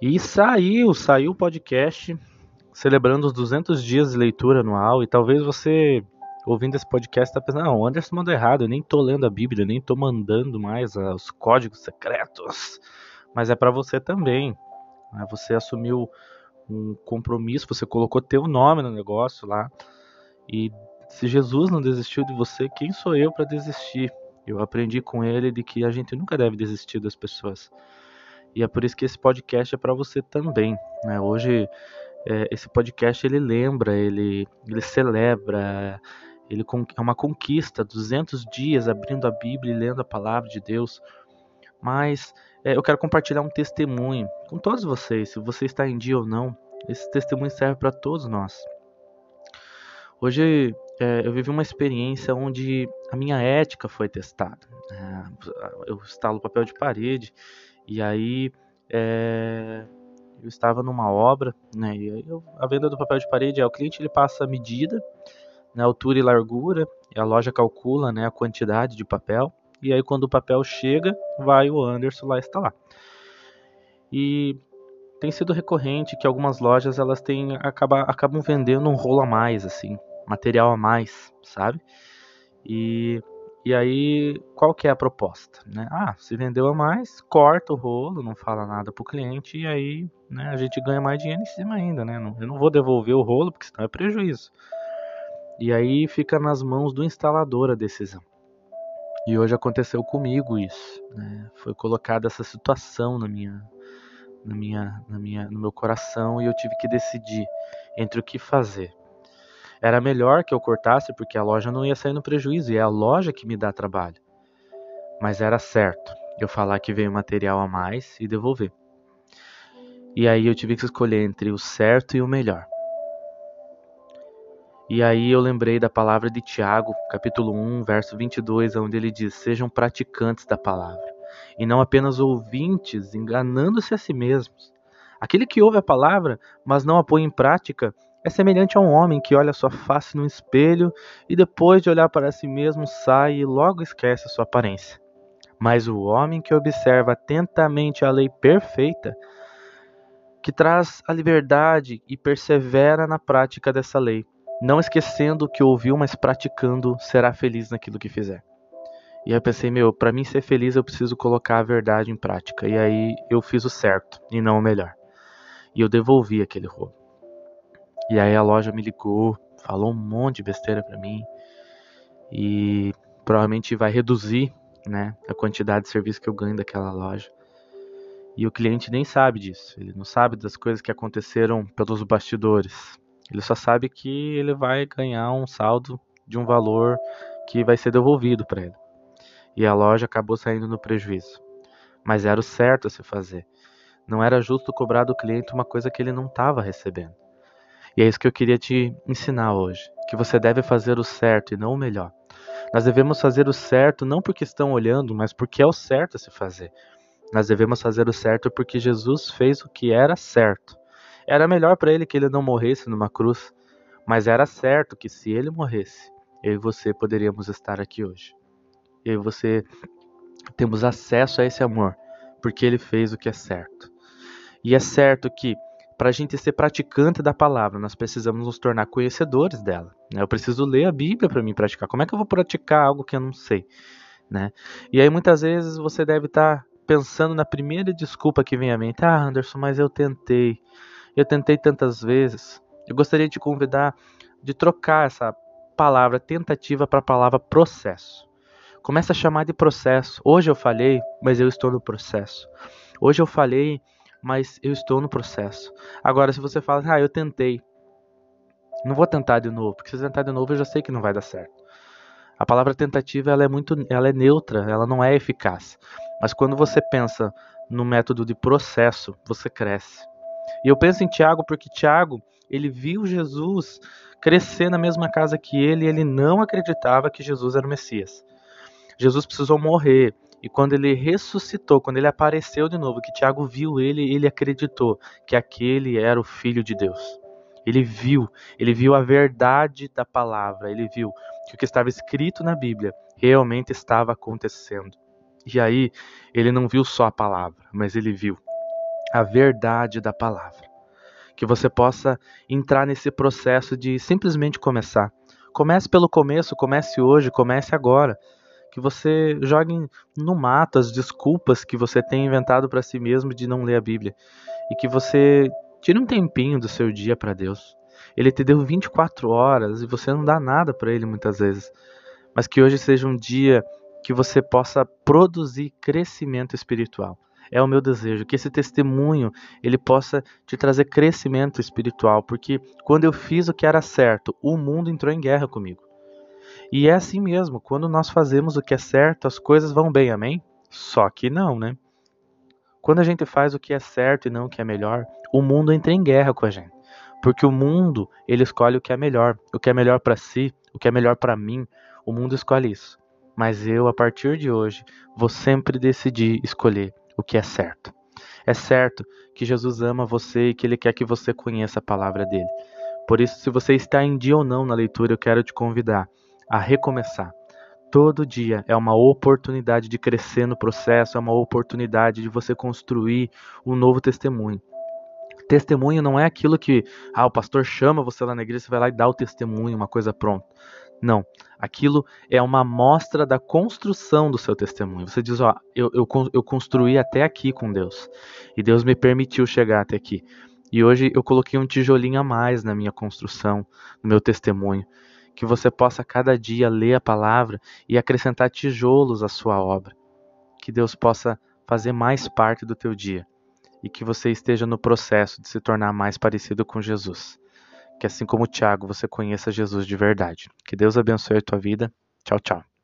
E saiu, saiu o podcast celebrando os 200 dias de leitura anual e talvez você ouvindo esse podcast está pensando, não, o Anderson mandou errado, eu nem tô lendo a Bíblia, nem tô mandando mais os códigos secretos. Mas é para você também. Né? Você assumiu um compromisso, você colocou teu nome no negócio lá. E se Jesus não desistiu de você, quem sou eu para desistir? Eu aprendi com ele de que a gente nunca deve desistir das pessoas. E é por isso que esse podcast é para você também. Né? Hoje, é, esse podcast ele lembra, ele, ele celebra, ele é uma conquista, 200 dias abrindo a Bíblia e lendo a palavra de Deus. Mas é, eu quero compartilhar um testemunho com todos vocês, se você está em dia ou não. Esse testemunho serve para todos nós. Hoje é, eu vivi uma experiência onde a minha ética foi testada. É, eu instalo papel de parede e aí é, eu estava numa obra, né? E eu, a venda do papel de parede é o cliente ele passa a medida na altura e largura, e a loja calcula né, a quantidade de papel, e aí quando o papel chega, vai o Anderson lá instalar. E tem sido recorrente que algumas lojas elas têm acaba, acabam vendendo um rolo a mais assim, material a mais, sabe? E e aí qual que é a proposta, né? Ah, se vendeu a mais, corta o rolo, não fala nada pro cliente e aí, né, a gente ganha mais dinheiro em cima ainda, né? Eu não vou devolver o rolo porque senão é prejuízo. E aí fica nas mãos do instalador a decisão. E hoje aconteceu comigo isso. Né? Foi colocada essa situação na minha, na minha, na minha, no meu coração e eu tive que decidir entre o que fazer. Era melhor que eu cortasse porque a loja não ia sair no prejuízo e é a loja que me dá trabalho. Mas era certo eu falar que veio material a mais e devolver. E aí eu tive que escolher entre o certo e o melhor. E aí eu lembrei da palavra de Tiago, capítulo 1, verso 22, onde ele diz: Sejam praticantes da palavra, e não apenas ouvintes, enganando-se a si mesmos. Aquele que ouve a palavra, mas não a põe em prática, é semelhante a um homem que olha sua face no espelho e depois de olhar para si mesmo sai e logo esquece sua aparência. Mas o homem que observa atentamente a lei perfeita, que traz a liberdade e persevera na prática dessa lei, não esquecendo o que ouviu, mas praticando, será feliz naquilo que fizer. E aí eu pensei, meu, para mim ser feliz eu preciso colocar a verdade em prática. E aí eu fiz o certo e não o melhor. E eu devolvi aquele roubo. E aí a loja me ligou, falou um monte de besteira para mim e provavelmente vai reduzir, né, a quantidade de serviço que eu ganho daquela loja. E o cliente nem sabe disso, ele não sabe das coisas que aconteceram pelos bastidores. Ele só sabe que ele vai ganhar um saldo de um valor que vai ser devolvido para ele. E a loja acabou saindo no prejuízo. Mas era o certo a se fazer. Não era justo cobrar do cliente uma coisa que ele não estava recebendo. E é isso que eu queria te ensinar hoje, que você deve fazer o certo e não o melhor. Nós devemos fazer o certo não porque estão olhando, mas porque é o certo a se fazer. Nós devemos fazer o certo porque Jesus fez o que era certo. Era melhor para ele que ele não morresse numa cruz, mas era certo que se ele morresse, eu e você poderíamos estar aqui hoje. Eu e você temos acesso a esse amor, porque ele fez o que é certo. E é certo que para a gente ser praticante da palavra, nós precisamos nos tornar conhecedores dela. Né? Eu preciso ler a Bíblia para me praticar. Como é que eu vou praticar algo que eu não sei? Né? E aí muitas vezes você deve estar tá pensando na primeira desculpa que vem à mente. Ah, Anderson, mas eu tentei. Eu tentei tantas vezes. Eu gostaria de te convidar de trocar essa palavra tentativa para a palavra processo. Começa a chamar de processo. Hoje eu falhei, mas eu estou no processo. Hoje eu falhei, mas eu estou no processo. Agora, se você fala, ah, eu tentei, não vou tentar de novo, porque se tentar de novo eu já sei que não vai dar certo. A palavra tentativa ela é muito, ela é neutra, ela não é eficaz. Mas quando você pensa no método de processo, você cresce. E eu penso em Tiago porque Tiago, ele viu Jesus crescer na mesma casa que ele e ele não acreditava que Jesus era o Messias. Jesus precisou morrer. E quando ele ressuscitou, quando ele apareceu de novo, que Tiago viu ele, ele acreditou que aquele era o Filho de Deus. Ele viu, ele viu a verdade da palavra, ele viu que o que estava escrito na Bíblia realmente estava acontecendo. E aí, ele não viu só a palavra, mas ele viu a verdade da palavra. Que você possa entrar nesse processo de simplesmente começar. Comece pelo começo, comece hoje, comece agora. Que você jogue no mato as desculpas que você tem inventado para si mesmo de não ler a Bíblia. E que você tire um tempinho do seu dia para Deus. Ele te deu 24 horas e você não dá nada para ele muitas vezes. Mas que hoje seja um dia que você possa produzir crescimento espiritual. É o meu desejo que esse testemunho ele possa te trazer crescimento espiritual, porque quando eu fiz o que era certo, o mundo entrou em guerra comigo. E é assim mesmo, quando nós fazemos o que é certo, as coisas vão bem, amém? Só que não, né? Quando a gente faz o que é certo e não o que é melhor, o mundo entra em guerra com a gente. Porque o mundo, ele escolhe o que é melhor, o que é melhor para si, o que é melhor para mim. O mundo escolhe isso. Mas eu, a partir de hoje, vou sempre decidir escolher o que é certo. É certo que Jesus ama você e que ele quer que você conheça a palavra dele. Por isso, se você está em dia ou não na leitura, eu quero te convidar a recomeçar. Todo dia é uma oportunidade de crescer no processo, é uma oportunidade de você construir um novo testemunho. Testemunho não é aquilo que ah, o pastor chama você lá na igreja, você vai lá e dá o testemunho, uma coisa pronta. Não. Aquilo é uma amostra da construção do seu testemunho. Você diz, ó, eu, eu, eu construí até aqui com Deus. E Deus me permitiu chegar até aqui. E hoje eu coloquei um tijolinho a mais na minha construção, no meu testemunho. Que você possa cada dia ler a palavra e acrescentar tijolos à sua obra. Que Deus possa fazer mais parte do teu dia e que você esteja no processo de se tornar mais parecido com Jesus. Que assim como Tiago, você conheça Jesus de verdade. Que Deus abençoe a tua vida. Tchau, tchau.